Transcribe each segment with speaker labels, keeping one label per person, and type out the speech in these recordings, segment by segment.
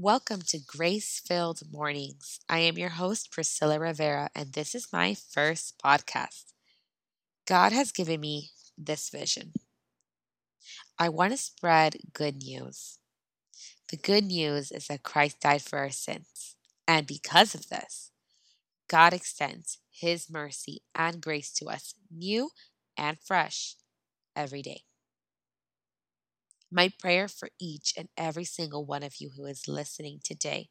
Speaker 1: Welcome to Grace Filled Mornings. I am your host, Priscilla Rivera, and this is my first podcast. God has given me this vision. I want to spread good news. The good news is that Christ died for our sins, and because of this, God extends His mercy and grace to us new and fresh every day. My prayer for each and every single one of you who is listening today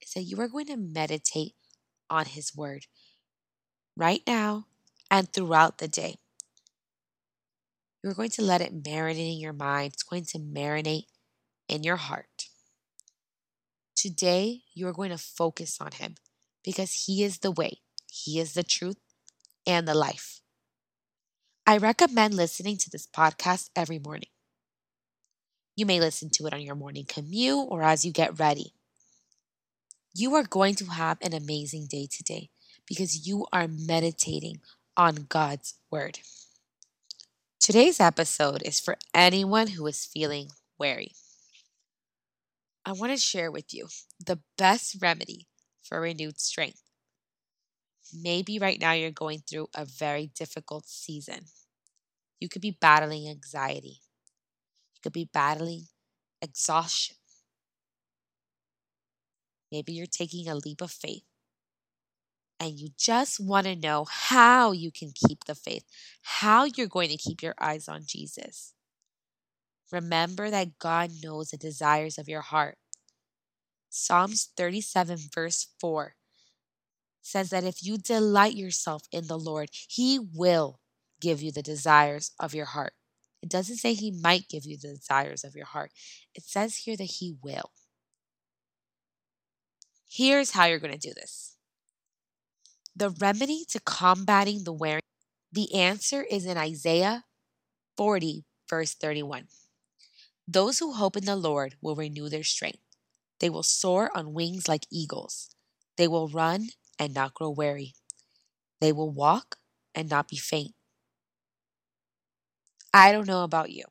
Speaker 1: is that you are going to meditate on His Word right now and throughout the day. You're going to let it marinate in your mind, it's going to marinate in your heart. Today, you are going to focus on Him because He is the way, He is the truth, and the life. I recommend listening to this podcast every morning. You may listen to it on your morning commute or as you get ready. You are going to have an amazing day today because you are meditating on God's Word. Today's episode is for anyone who is feeling weary. I want to share with you the best remedy for renewed strength. Maybe right now you're going through a very difficult season. You could be battling anxiety, could be battling exhaustion. Maybe you're taking a leap of faith and you just want to know how you can keep the faith, how you're going to keep your eyes on Jesus. Remember that God knows the desires of your heart. Psalms 37, verse 4 says that if you delight yourself in the Lord, He will give you the desires of your heart. It doesn't say he might give you the desires of your heart. It says here that he will. Here's how you're going to do this. The remedy to combating the wearing, the answer is in Isaiah 40, verse 31. Those who hope in the Lord will renew their strength. They will soar on wings like eagles. They will run and not grow weary. They will walk and not be faint. I don't know about you,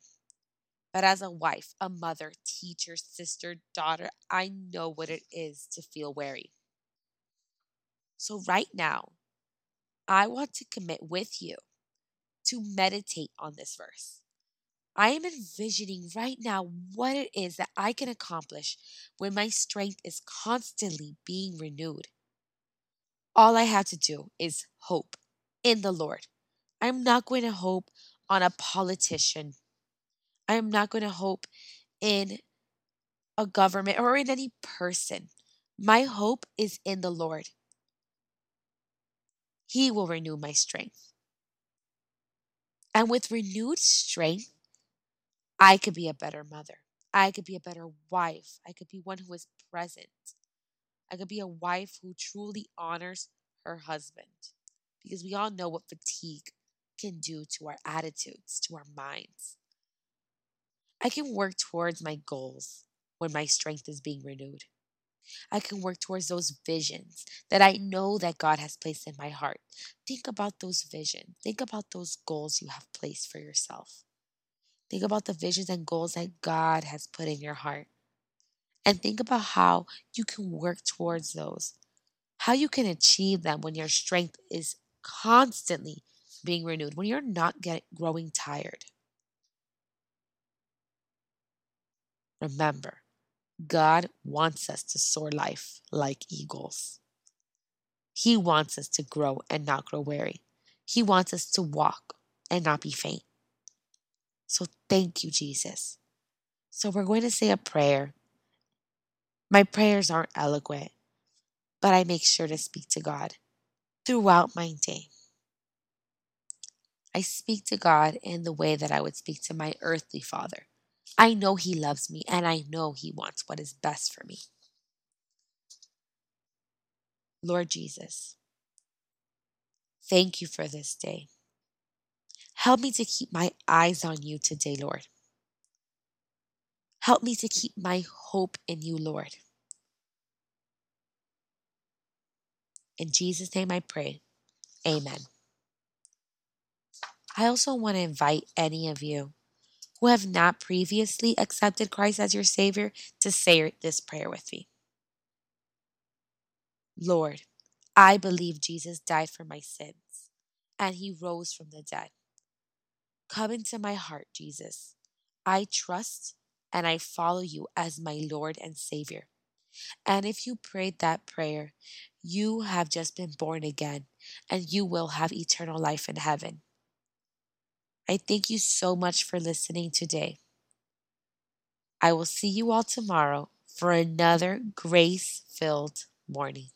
Speaker 1: but as a wife, a mother, teacher, sister, daughter, I know what it is to feel weary. So, right now, I want to commit with you to meditate on this verse. I am envisioning right now what it is that I can accomplish when my strength is constantly being renewed. All I have to do is hope in the Lord. I'm not going to hope on a politician. I am not going to hope in a government or in any person. My hope is in the Lord. He will renew my strength. And with renewed strength, I could be a better mother. I could be a better wife. I could be one who is present. I could be a wife who truly honors her husband. Because we all know what fatigue can do to our attitudes, to our minds. I can work towards my goals when my strength is being renewed. I can work towards those visions that I know that God has placed in my heart. Think about those visions. Think about those goals you have placed for yourself. Think about the visions and goals that God has put in your heart. And think about how you can work towards those, how you can achieve them when your strength is constantly being renewed, when you're not getting growing tired. Remember, God wants us to soar life like eagles. He wants us to grow and not grow weary. He wants us to walk and not be faint. So thank you, Jesus. So we're going to say a prayer. My prayers aren't eloquent, but I make sure to speak to God throughout my day. I speak to God in the way that I would speak to my earthly father. I know He loves me and I know He wants what is best for me. Lord Jesus, thank you for this day. Help me to keep my eyes on you today, Lord. Help me to keep my hope in you, Lord. In Jesus' name I pray. Amen. I also want to invite any of you who have not previously accepted Christ as your Savior to say this prayer with me. Lord, I believe Jesus died for my sins and he rose from the dead. Come into my heart, Jesus. I trust and I follow you as my Lord and Savior. And if you prayed that prayer, you have just been born again and you will have eternal life in heaven. I thank you so much for listening today. I will see you all tomorrow for another grace filled morning.